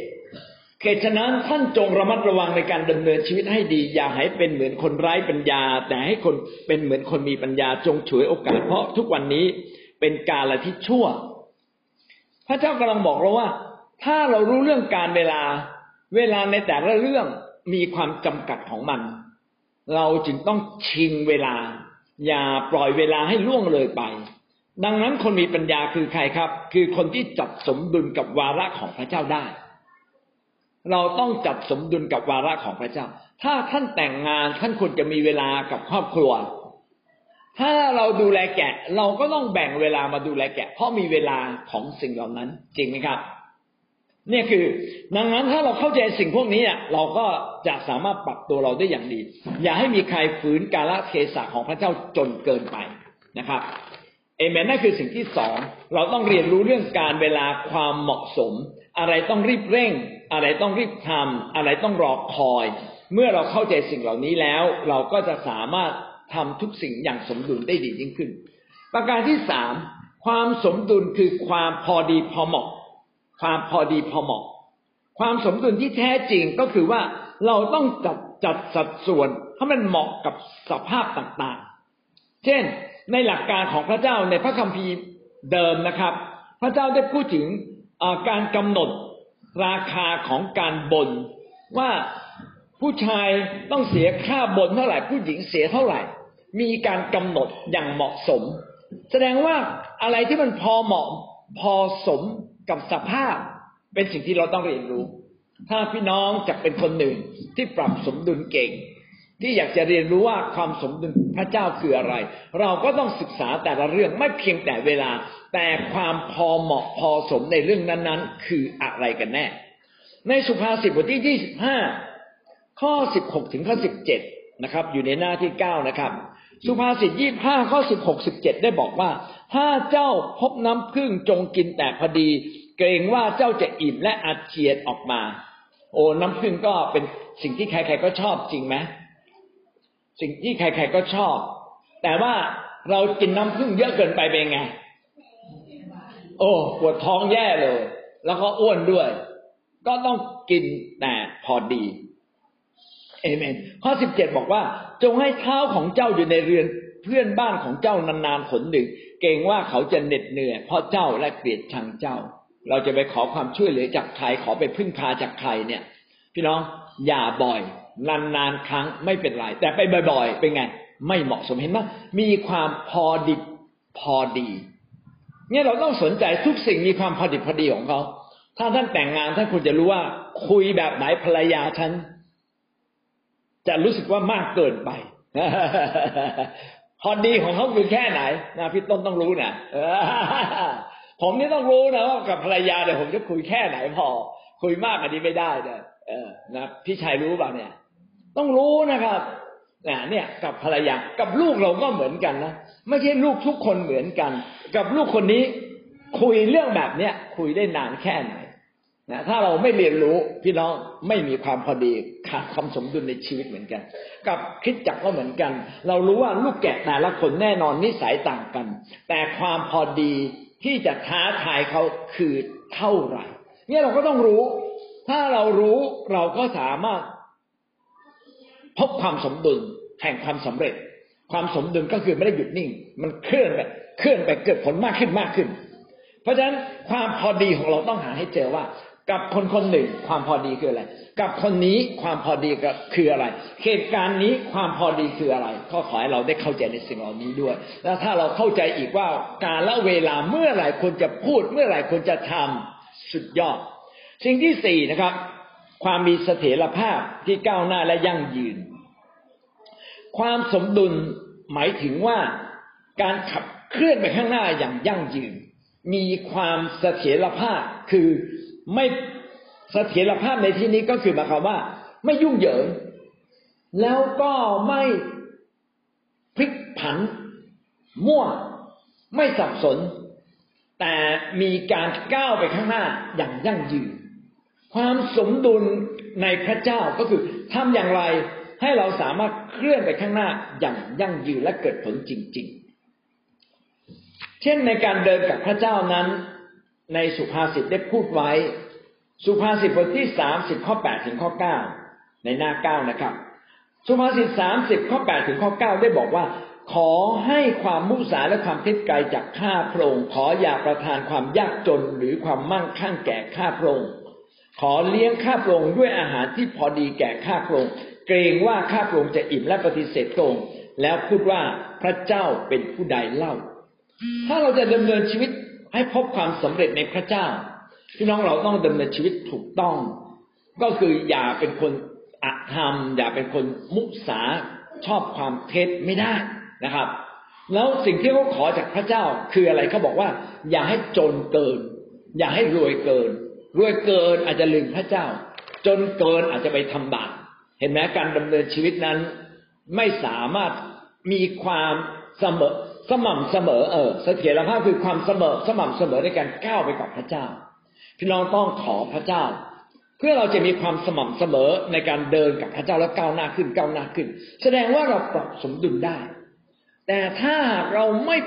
เหตุฉะนั้นท่านจงระมัดระวังในการดำเนินชีวิตให้ดี อย่าให้เป็นเหมือนคนไร้ปัญญา แต่ให้คนเป็นเหมือนคนมีปัญญาจงฉวยโอกาสเพราะทุกวันนี้เป็นกาลที่ชั่ว พระเจ้ากำลังบอกเราว่า ถ้าเรารู้เรื่องกาลเวลา เวลาในแต่ละเรื่องมีความจำกัดของมัน เราจึงต้องชิงเวลา อย่าปล่อยเวลาให้ล่วงเลยไป ดังนั้นคนมีปัญญาคือใครครับ คือคนที่จัดสมดุลกับวาระของพระเจ้าได้ เราต้องจัดสมดุลกับวาระของพระเจ้า ถ้าท่านแต่งงานท่านควรจะมีเวลากับครอบครัว ถ้าเราดูแลแกะ เราก็ต้องแบ่งเวลามาดูแลแกะ เพราะมีเวลาของสิ่งเหล่านั้น จริงไหมครับ เนี่ยคือดังนั้นถ้าเราเข้าใจสิ่งพวกนี้เราก็จะสามารถปรับตัวเราได้อย่างดี อย่าให้มีใครฝืนกาลเทศะของพระเจ้าจนเกินไปนะครับเอเมนนั่นคือสิ่งที่สองเราต้องเรียนรู้เรื่องการเวลาความเหมาะสม อะไรต้องรีบเร่ง อะไรต้องรีบทำอะไรต้องรอคอย เมื่อเราเข้าใจสิ่งเหล่านี้แล้ว เราก็จะสามารถทำทุกสิ่งอย่างสมดุลได้ดียิ่งขึ้น ประการที่สามความสมดุลคือความพอดีพอเหมาะ ความพอดีพอเหมาะ ความสมดุลที่แท้จริงก็คือว่าเราต้องจัดจัดสัดส่วนให้มันเหมาะกับสภาพต่างๆ เช่นในหลักการของพระเจ้าในพระคัมภีร์เดิมนะครับ พระเจ้าได้พูดถึงการกำหนดราคาของการบนว่าผู้ชายต้องเสียค่าบนเท่าไหร่ผู้หญิงเสียเท่าไหร่ มีการกำหนดอย่างเหมาะสม แสดงว่าอะไรที่มันพอเหมาะพอสม กับสภาพเป็นสิ่งที่เราต้องเรียนรู้ ถ้าพี่น้องจะเป็นคนหนึ่งที่ปรับสมดุลเก่ง ที่อยากจะเรียนรู้ว่าความสมดุลพระเจ้าคืออะไร เราก็ต้องศึกษาแต่ละเรื่องไม่เพียงแต่เวลา แต่ความพอเหมาะพอสมในเรื่องนั้นๆ คืออะไรกันแน่ ในสุภาษิตบทที่25ข้อ16ถึงข้อ17นะครับ อยู่ในหน้าที่9นะครับสุภาษิต25ข้อ16 17ได้บอกว่า ถ้าเจ้าพบน้ำพึ่งจงกินแต่พอดี เกรงว่าเจ้าจะอิ่มและอาเจียนออกมา โอ้น้ำพึ่งก็เป็นสิ่งที่ใครๆก็ชอบจริงไหมสิ่งที่ใครๆก็ชอบ แต่ว่าเรากินน้ำพึ่งเยอะเกินไปเป็นไง โอ้ปวดท้องแย่เลย แล้วก็อ้วนด้วย ก็ต้องกินแต่พอดีเอเมนข้อสิบเจ็ดบอกว่า จงให้เท้าของเจ้าอยู่ในเรือนเพื่อนบ้านของเจ้านานๆผลหนึ่ง เกรงว่าเขาจะเหน็ดเหนื่อยเพราะเจ้าและเกลียดชังเจ้า เราจะไปขอความช่วยเหลือจากใครขอไปพึ่งพาจากใครเนี่ย พี่น้องอย่าบ่อยนานๆครั้งไม่เป็นไร แต่ไปบ่อย ๆ เป็นไง ไม่เหมาะสมเห็นไหมมีความพอดิบพอดี เนี่ยเราต้องสนใจทุกสิ่งมีความพอดิบพอดีของเขาถ้าท่านแต่งงานท่านควรจะรู้ว่าคุยแบบไหนภรรยาฉันจะรู้สึกว่ามากเกินไปพอดีของเขาคือแค่ไหนนะพี่ต้นต้องรู้นะ ผมนี่ต้องรู้นะว่ากับภรรยาเนี่ยผมจะคุยแค่ไหนพอ คุยมากกว่านี้ไม่ได้เนะเออนะพี่ชายรู้ป่ะเนี่ย ต้องรู้นะครับเนี่ยกับภรรยากับลูกเราก็เหมือนกันนะไม่ใช่ลูกทุกคนเหมือนกัน กับลูกคนนี้คุยเรื่องแบบเนี้ยคุยได้นานแค่ไหนนะถ้าเราไม่เรียนรู้พี่น้องไม่มีความพอดีขาดความสมดุลในชีวิตเหมือนกัน กับคิดจักก็เหมือนกัน เรารู้ว่าลูกแกะแต่ละคนแน่นอนนิสัยต่างกัน แต่ความพอดี ที่จะท้าทายเขาคือเท่าไหร่ เนี่ยเราก็ต้องรู้ ถ้าเรารู้เราก็สามารถพบความสมดุลแห่งความสำเร็จ ความสมดุลก็คือไม่ได้หยุดนิ่ง มันเคลื่อนไปเคลื่อนไปเกิดผลมากขึ้นมากขึ้น เพราะฉะนั้นความพอดีของเราต้องหาให้เจอว่า กับคนคนหนึ่งความพอดีคืออะไร กับคนนี้ความพอดีก็คืออะไร เหตุการณ์นี้ความพอดีคืออะไร ก็ขอให้เราได้เข้าใจในสิ่งเหล่านี้ด้วย แล้วถ้าเราเข้าใจอีกว่าการละเวลาเมื่อไหร่ควรจะพูด เมื่อไหร่ควรจะทำสุดยอด สิ่งที่สี่นะครับ ความมีเสถียรภาพที่ก้าวหน้าและยั่งยืน ความสมดุลหมายถึงว่าการขับเคลื่อนไปข้างหน้าอย่างยั่งยืน มีความเสถียรภาพคือ ไม่เสถียรภาพในที่นี้ก็คือหมายความว่า ไม่ยุ่งเหยิง แล้วก็ไม่พลิกผัน มั่ว ไม่สับสน แต่มีการก้าวไปข้างหน้าอย่างยั่งยืน ความสมดุลในพระเจ้าก็คือทำอย่างไรให้เราสามารถเคลื่อนไปข้างหน้าอย่างยั่งยืนและเกิดผลจริง ๆ เช่นในการเดินกับพระเจ้านั้น ในสุภาษิตได้พูดไว้ สุภาษิตบทที่สามสิบข้อแปดถึงข้อเก้าในหน้าเก้านะครับ สุภาษิตสามสิบข้อแปดถึงข้อเก้าได้บอกว่า ขอให้ความมุสาและความเท็จไกลจากข้าพระองค์ขออย่าประทานความยากจนหรือความมั่งคั่งแก่ข้าพระองค์ขอเลี้ยงข้าพระองค์ด้วยอาหารที่พอดีแก่ข้าพระองค์เกรงว่าข้าพระองค์จะอิ่มและปฏิเสธตรงแล้วพูดว่าพระเจ้าเป็นผู้ใดเล่า ถ้าเราจะดำเนินชีวิต ให้พบความสำเร็จในพระเจ้า พี่น้องเราต้องดำเนินชีวิตถูกต้อง ก็คืออย่าเป็นคนอธรรม อย่าเป็นคนมุสาชอบความเท็จไม่ได้นะครับ แล้วสิ่งที่เขาขอจากพระเจ้าคืออะไรเขาบอกว่า อย่าให้จนเกิน อย่าให้รวยเกิน รวยเกินอาจจะลืมพระเจ้า จนเกินอาจจะไปทำบาปเห็นไหมการดำเนินชีวิตนั้น ไม่สามารถมีความเสมอ สม่ำเสมอเออเสถียรภาพคือความเสมอสม่ำเสมอในการก้าวไปกับพระเจ้า พี่น้องต้องขอพระเจ้า เพื่อเราจะมีความสม่ำเสมอในการเดินกับพระเจ้าแล้วก้าวหน้าขึ้นก้าวหน้าขึ้น แสดงว่าเราปรับสมดุลได้ แต่ถ้าเราไม่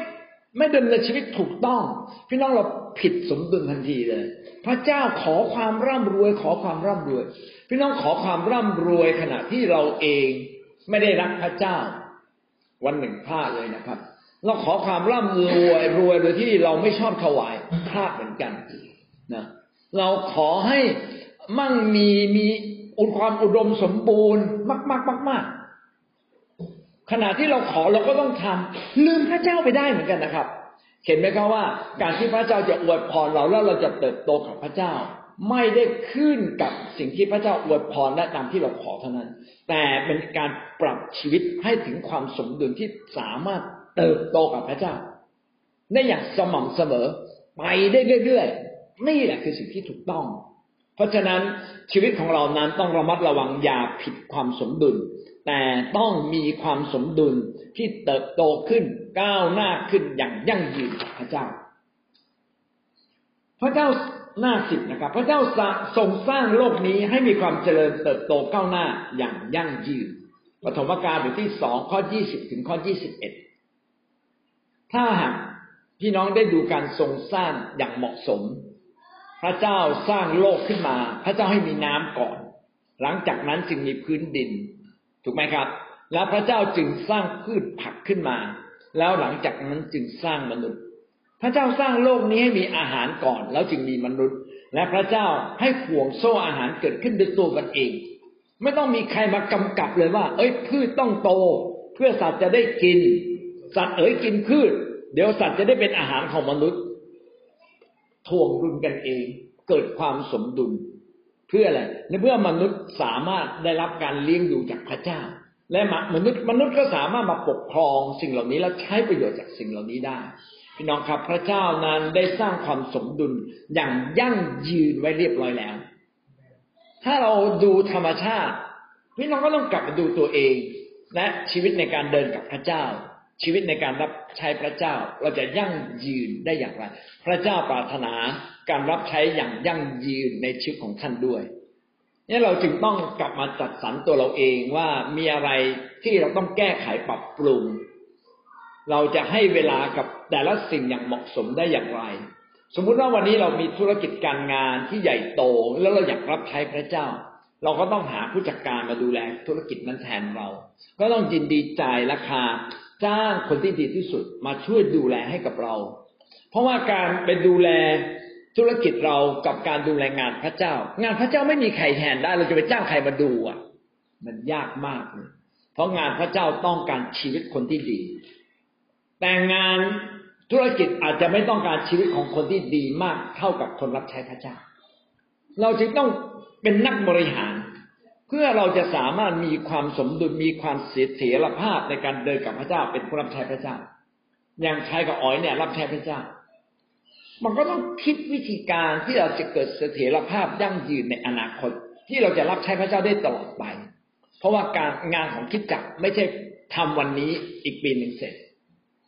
ไม่ดำเนินชีวิตถูกต้อง พี่น้องเราผิดสมดุลทันทีเลย พระเจ้าขอความร่ำรวย ขอความร่ำรวย พี่น้องขอความร่ำรวยขณะที่เราเองไม่ได้รักพระเจ้า วันหนึ่งพลาดเลยนะครับ เราขอความร่ำรวยรวยโดยที่เราไม่ชอบถวายพลาดเหมือนกันนะเราขอให้มั่งมีมีอุดความอุดมสมบูรณ์มากมากมากมากขณะที่เราขอเราก็ต้องทำลืมพระเจ้าไปได้เหมือนกันนะครับ เห็นไหมครับว่า การที่พระเจ้าจะอวยพรเราแล้วเราจะเติบโตกับพระเจ้า ไม่ได้ขึ้นกับสิ่งที่พระเจ้าอวยพรและตามที่เราขอเท่านั้น แต่เป็นการปรับชีวิตให้ถึงความสมดุลที่สามารถ เติบโตกับพระเจ้า ได้อย่างสม่ำเสมอ ไปได้เรื่อยๆนี่แหละคือสิ่งที่ถูกต้อง เพราะฉะนั้นชีวิตของเรานั้นต้องระมัดระวังอย่าผิดความสมดุล แต่ต้องมีความสมดุลที่เติบโตขึ้นก้าวหน้าขึ้นอย่างยั่งยืนกับพระเจ้า พระเจ้าหน้าสิบนะครับ พระเจ้าทรงสร้างโลกนี้ให้มีความเจริญเติบโตก้าวหน้าอย่างยั่งยืนปฐมกาลบทที่สองข้อยี่สิบถึงข้อยี่สิบเอ็ด ถ้าหากพี่น้องได้ดูการทรงสร้างอย่างเหมาะสม พระเจ้าสร้างโลกขึ้นมา พระเจ้าให้มีน้ำก่อน หลังจากนั้นจึงมีพื้นดิน ถูกไหมครับ แล้วพระเจ้าจึงสร้างพืชผักขึ้นมา แล้วหลังจากนั้นจึงสร้างมนุษย์ พระเจ้าสร้างโลกนี้ให้มีอาหารก่อน แล้วจึงมีมนุษย์ และพระเจ้าให้ห่วงโซ่อาหารเกิดขึ้นด้วยตัวกันเอง ไม่ต้องมีใครมากำกับเลยว่า เอ้ยพืชต้องโต เพื่อสัตว์จะได้กิน สัตว์เอ๋ยกินพืช เดี๋ยวสัตว์จะได้เป็นอาหารของมนุษย์ทวงดุลกันเอง เกิดความสมดุล เพื่ออะไรในเพื่อมนุษย์สามารถได้รับการเลี้ยงดูจากพระเจ้า และมนุษย์มนุษย์ก็สามารถมาปกครองสิ่งเหล่านี้และใช้ประโยชน์จากสิ่งเหล่านี้ได้พี่น้องครับพระเจ้านั้นได้สร้างความสมดุลอย่างยั่งยืนไว้เรียบร้อยแล้ว ถ้าเราดูธรรมชาติพี่น้องก็ต้องกลับมาดูตัวเอง และชีวิตในการเดินกับพระเจ้า ชีวิตในการรับ ใช้พระเจ้าเราจะยั่งยืนได้อย่างไร พระเจ้าปรารถนาการรับใช้อย่างยั่งยืนในชีวิตของท่านด้วยนี่เราจึงต้องกลับมาจัดสรรตัวเราเองว่ามีอะไรที่เราต้องแก้ไขปรับปรุง เราจะให้เวลากับแต่ละสิ่งอย่างเหมาะสมได้อย่างไร สมมุติว่าวันนี้เรามีธุรกิจการงานที่ใหญ่โตแล้วเราอยากรับใช้พระเจ้า เราก็ต้องหาผู้จัดการมาดูแลธุรกิจนั้นแทนเรา ก็ต้องยินดีจ่ายราคา จ้างคนที่ดีที่สุดมาช่วยดูแลให้กับเรา เพราะว่าการเป็นดูแลธุรกิจเรากับการดูแลงานพระเจ้า งานพระเจ้าไม่มีใครแทนได้ เราจะไปจ้างใครมาดูอะ มันยากมากเลยเพราะงานพระเจ้าต้องการชีวิตคนที่ดี แต่งานธุรกิจอาจจะไม่ต้องการชีวิตของคนที่ดีมากเท่ากับคนรับใช้พระเจ้า เราจึงต้องเป็นนักบริหาร เพื่อเราจะสามารถมีความสมดุลมีความเสถียรภาพในการเดินกับพระเจ้าเป็นผู้รับใช้พระเจ้า อย่างชายกับอ๋อยเนี่ย รับใช้พระเจ้า มันก็ต้องคิดวิธีการที่เราจะเกิดเสถียรภาพยั่งยืนในอนาคต ที่เราจะรับใช้พระเจ้าได้ตลอดไป เพราะว่าการงานของคิดจักไม่ใช่ทำวันนี้อีกปีหนึ่งเสร็จ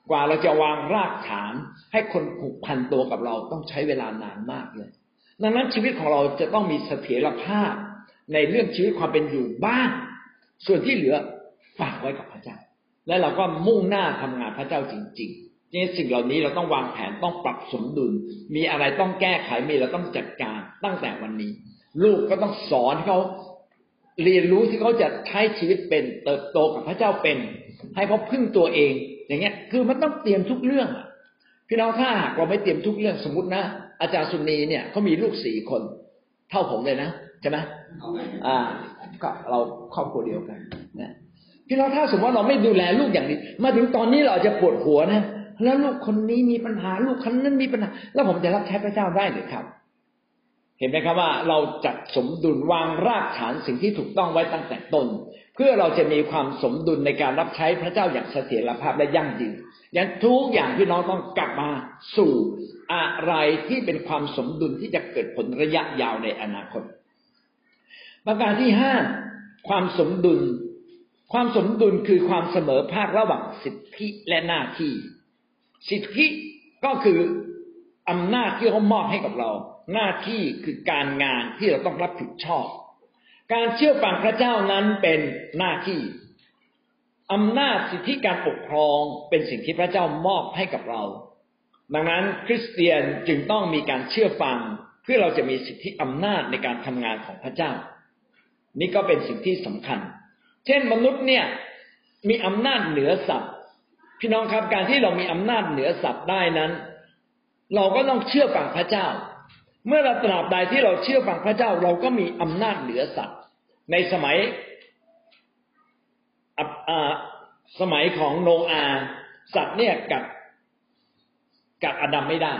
กว่าเราจะวางรากฐาน ให้คนผูกพันตัวกับเราต้องใช้เวลานานมากเลย ดังนั้นชีวิตของเราจะต้องมีเสถียรภาพ ในเรื่องชีวิตความเป็นอยู่บ้าง ส่วนที่เหลือฝากไว้กับพระเจ้า และเราก็มุ่งหน้าทำงานพระเจ้าจริงๆนี่สิ่งเหล่านี้เราต้องวางแผนต้องปรับสมดุล มีอะไรต้องแก้ไขมีเราต้องจัดการตั้งแต่วันนี้ ลูกก็ต้องสอนเขาเรียนรู้ที่เขาจะใช้ชีวิตเป็น เติบโตกับพระเจ้าเป็น ให้เขาพึ่งตัวเอง อย่างเงี้ย คือมันต้องเตรียมทุกเรื่องพี่น้องถ้าหากเราไม่เตรียมทุกเรื่องสมมตินะอาจารย์สุนีเนี่ยเขามีลูกสี่คน เท่าผมเลยนะใช่ไหม อ่าก็เราครอบครัวเดียวกันนะพี่น้องถ้าสมมติว่าเราไม่ดูแลลูกอย่างนี้ มาถึงตอนนี้เราจะปวดหัวนะแล้วลูกคนนี้มีปัญหาลูกคนนั้นมีปัญหา แล้วผมจะรับใช้พระเจ้าได้หรือครับ เห็นไหมครับว่าเราจัดสมดุลวางรากฐานสิ่งที่ถูกต้องไว้ตั้งแต่ต้น เพื่อเราจะมีความสมดุลในการรับใช้พระเจ้าอย่างเสถียรภาพและยั่งยืนอย่างทุกอย่างพี่น้องต้องกลับมาสู่อะไรที่เป็นความสมดุลที่จะเกิดผลระยะยาวในอนาคต ประการที่ห้าความสมดุล ความสมดุลคือความเสมอภาคระหว่างสิทธิและหน้าที่ สิทธิก็คืออำนาจที่เขามอบให้กับเรา หน้าที่คือการงานที่เราต้องรับผิดชอบ การเชื่อฟังพระเจ้านั้นเป็นหน้าที่อำนาจสิทธิการปกครองเป็นสิ่งที่พระเจ้ามอบให้กับเรา ดังนั้นคริสเตียนจึงต้องมีการเชื่อฟัง เพื่อเราจะมีสิทธิอำนาจในการทำงานของพระเจ้า นี่ก็เป็นสิ่งที่สำคัญ เช่นมนุษย์เนี่ยมีอำนาจเหนือสัตว์ พี่น้องครับการที่เรามีอำนาจเหนือสัตว์ได้นั้น เราก็ต้องเชื่อฟังพระเจ้า เมื่อเราตราบใดที่เราเชื่อฟังพระเจ้า เราก็มีอำนาจเหนือสัตว์ ในสมัยสมัยของโนอาสัตว์เนี่ยกัดกัดอดัมไม่ได้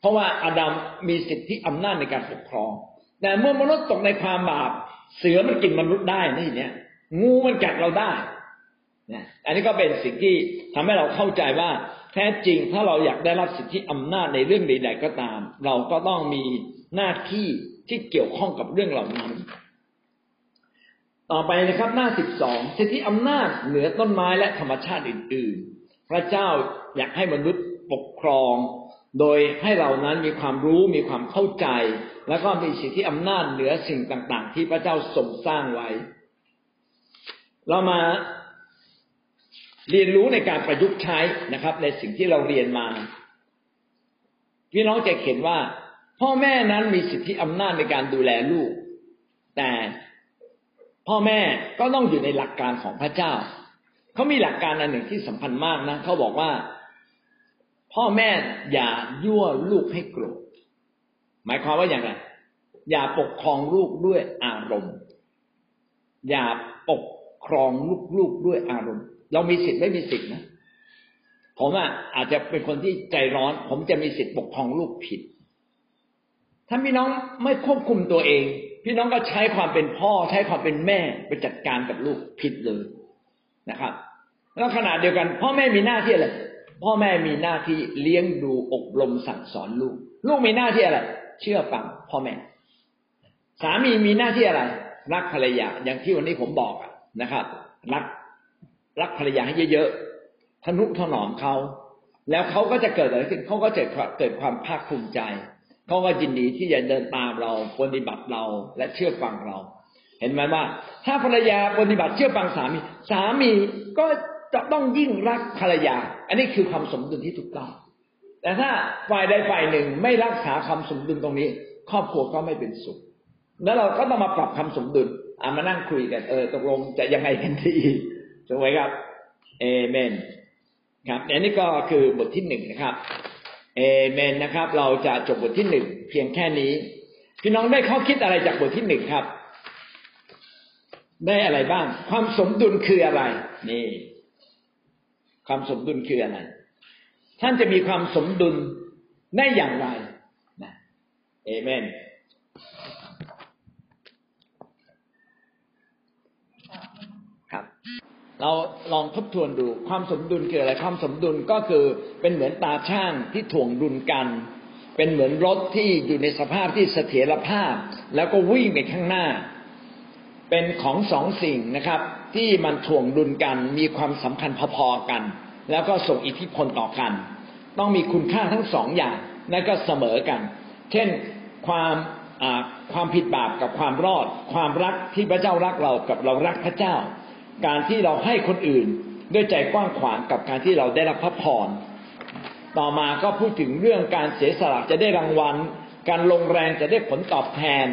เพราะว่าอาดัมมีสิทธิอำนาจในการปกครอง แต่เมื่อมนุษย์ตกในความบาป เสือมันกินมนุษย์ได้นี่เนี่ย งูมันกัดเราได้นะอันนี้ก็เป็นสิ่งที่ทำให้เราเข้าใจว่า แท้จริงถ้าเราอยากได้รับสิทธิอำนาจในเรื่องใด ๆ ก็ตาม เราก็ต้องมีหน้าที่ที่เกี่ยวข้องกับเรื่องเหล่านั้น ต่อไปนะครับ หน้าสิบสองสิทธิอำนาจเหนือต้นไม้และธรรมชาติอื่น ๆ พระเจ้าอยากให้มนุษย์ปกครอง โดยให้เรานั้นมีความรู้มีความเข้าใจ แล้วก็มีสิทธิอำนาจเหนือสิ่งต่าง ๆ ที่พระเจ้าทรงสร้างไว้ เรามาเรียนรู้ในการประยุกต์ใช้นะครับ ในสิ่งที่เราเรียนมาพี่น้องจะเห็นว่า พ่อแม่นั้นมีสิทธิอำนาจในการดูแลลูก แต่พ่อแม่ก็ต้องอยู่ในหลักการของพระเจ้า เขามีหลักการอันหนึ่งที่สำคัญมากนะ เขาบอกว่า พ่อแม่อย่ายั่วลูกให้โกรธหมายความว่าอย่างไรอย่าปกครองลูกด้วยอารมณ์ อย่าปกครองลูกๆด้วยอารมณ์ เรามีสิทธิ์ไม่มีสิทธิ์นะผมอะอาจจะเป็นคนที่ใจร้อน ผมจะมีสิทธิ์ปกครองลูกผิด ถ้าพี่น้องไม่ควบคุมตัวเอง พี่น้องก็ใช้ความเป็นพ่อ ใช้ความเป็นแม่ไปจัดการกับลูกผิดเลยนะครับ แล้วขณะเดียวกัน พ่อแม่มีหน้าที่อะไร พ่อแม่มีหน้าที่เลี้ยงดูอบรมสั่งสอนลูก ลูกมีหน้าที่อะไร เชื่อฟังพ่อแม่ สามีมีหน้าที่อะไร รักภรรยา อย่างที่วันนี้ผมบอกนะครับ รักรักภรรยาให้เยอะๆทนุถนอมเขา แล้วเขาก็จะเกิดอะไรขึ้นเขาก็จะเกิดความภาคภูมิใจ เขาก็ยินดีที่จะเดินตามเราปฏิบัติเราและเชื่อฟังเรา เห็นไหมว่า ถ้าภรรยาปฏิบัติเชื่อฟังสามี สามีก็ จะต้องยิ่งรักภรรยา อันนี้คือความสมดุลที่ถูกต้อง แต่ถ้าฝ่ายใดฝ่ายหนึ่งไม่รักษาความสมดุลตรงนี้ ครอบครัวก็ไม่เป็นสุข แล้วเราก็ต้องมาปรับความสมดุลอามานั่งคุยกัน เออตกลงจะยังไงกันดีถูกไหมครับ เอเมน ครับ อันนี้ก็คือบทที่หนึ่งนะครับ เอเมนนะครับ เราจะจบบทที่หนึ่งเพียงแค่นี้ พี่น้องได้ข้อคิดอะไรจากบทที่หนึ่งครับ ได้อะไรบ้าง ความสมดุลคืออะไร นี่ ความสมดุลคืออะไร ท่านจะมีความสมดุลได้อย่างไรนะเอเมนครับ เราลองทบทวนดูความสมดุลคืออะไร ความสมดุลก็คือเป็นเหมือนตาช่างที่ถ่วงดุลกัน เป็นเหมือนรถที่อยู่ในสภาพที่เสถียรภาพ แล้วก็วิ่งไปข้างหน้า เป็นของสองสิ่งนะครับ ที่มันถ่วงดุลกันมีความสำคัญพอๆกัน แล้วก็ส่งอิทธิพลต่อกัน ต้องมีคุณค่าทั้งสองอย่างนั่นก็เสมอกัน เช่นความความผิดบาปกับความรอด ความรักที่พระเจ้ารักเรากับเรารักพระเจ้า การที่เราให้คนอื่นด้วยใจกว้างขวางกับการที่เราได้รับพระพรต่อมาก็พูดถึงเรื่องการเสียสละจะได้รางวัล การลงแรงจะได้ผลตอบแทน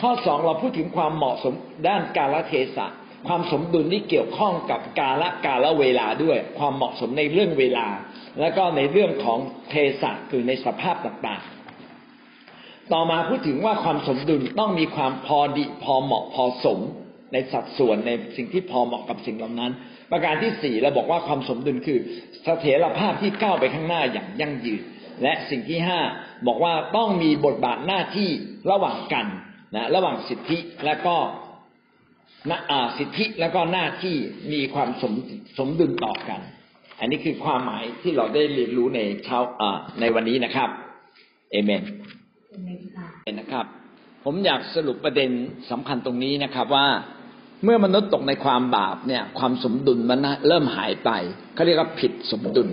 ข้อสองเราพูดถึงความเหมาะสมด้านกาลเทศะความสมดุลที่เกี่ยวข้องกับกาละกาละเวลาด้วย ความเหมาะสมในเรื่องเวลา แล้วก็ในเรื่องของเทศะคือในสภาพต่างๆ ต่อมาพูดถึงว่าความสมดุลต้องมีความพอดีพอเหมาะพอสม ในสัดส่วนในสิ่งที่พอเหมาะกับสิ่งเหล่านั้น ประการที่สี่เราบอกว่าความสมดุลคือเสถียรภาพที่ก้าวไปข้างหน้าอย่างยั่งยืน และสิ่งที่ห้าบอกว่าต้องมีบทบาทหน้าที่ระหว่างกัน นะระหว่างสิทธิและก็สิทธิและก็หน้าที่มีความสมสมดุลต่อกัน อันนี้คือความหมายที่เราได้เรียนรู้ในเช้าในวันนี้นะครับเอเมนนะครับ ผมอยากสรุปประเด็นสำคัญตรงนี้นะครับว่าเมื่อมนุษย์ตกในความบาปเนี่ย ความสมดุลมันเริ่มหายไปเขาเรียกว่าผิดสมดุล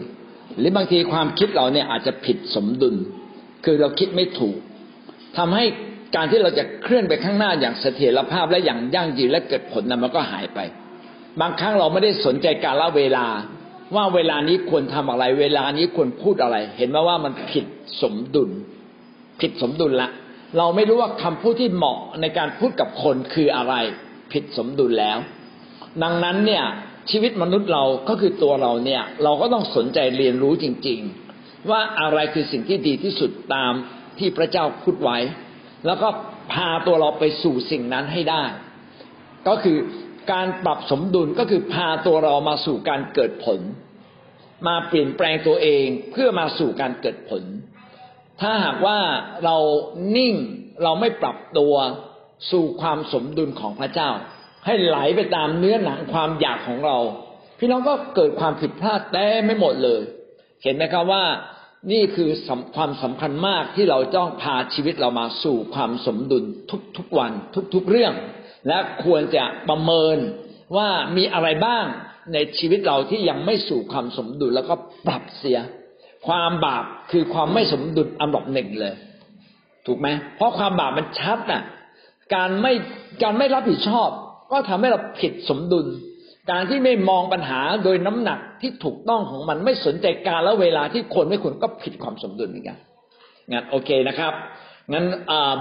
หรือบางทีความคิดเราเนี่ยอาจจะผิดสมดุล คือเราคิดไม่ถูกทำให้ การที่เราจะเคลื่อนไปข้างหน้าอย่างเสถียรภาพและอย่างยั่งยืนและเกิดผลนั้นมันก็หายไป บางครั้งเราไม่ได้สนใจการละเวลา ว่าเวลานี้ควรทำอะไร เวลานี้ควรพูดอะไร เห็นไหมว่ามันผิดสมดุล ผิดสมดุลละ เราไม่รู้ว่าคำพูดที่เหมาะในการพูดกับคนคืออะไร ผิดสมดุลแล้ว ดังนั้นเนี่ยชีวิตมนุษย์เราก็คือตัวเราเนี่ย เราก็ต้องสนใจเรียนรู้จริง ๆ ว่าอะไรคือสิ่งที่ดีที่สุดตามที่พระเจ้าพูดไว้ แล้วก็พาตัวเราไปสู่สิ่งนั้นให้ได้ ก็คือการปรับสมดุลก็คือพาตัวเรามาสู่การเกิดผล มาเปลี่ยนแปลงตัวเองเพื่อมาสู่การเกิดผล ถ้าหากว่าเรานิ่งเราไม่ปรับตัวสู่ความสมดุลของพระเจ้า ให้ไหลไปตามเนื้อหนังความอยากของเรา พี่น้องก็เกิดความผิดพลาดแต่ไม่หมดเลย เห็นไหมครับว่า นี่คือความสำคัญมากที่เราจ้องพาชีวิตเรามาสู่ความสมดุลทุกๆวันทุกๆเรื่อง และควรจะประเมินว่ามีอะไรบ้างในชีวิตเราที่ยังไม่สู่ความสมดุลแล้วก็ปรับเสีย ความบาปคือความไม่สมดุลอันดับหนึ่งเลย ถูกไหมเพราะความบาปมันชัดน่ะ การไม่การไม่รับผิดชอบ ก็ทำให้เราผิดสมดุล การที่ไม่มองปัญหาโดยน้ำหนักที่ถูกต้องของมันไม่สนใจการและเวลาที่ควรไม่ควรก็ผิดความสมดุลเหมือนกันงั้นโอเคนะครับงั้น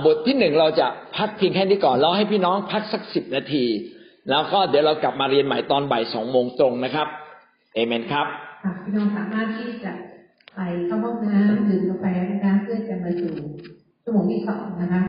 บทที่หนึ่งเราจะพักเพียงแค่นี้ก่อนแล้วให้พี่น้องพักสักสิบนาที แล้วก็เดี๋ยวเรากลับมาเรียนใหม่ตอนบ่ายสองโมงตรงนะครับเอเมนครับพี่น้องสามารถที่จะไปเข้าห้องน้ำดื่มกาแฟนะคะเพื่อจะมาสู่ชั่วโมงที่สองนะคะ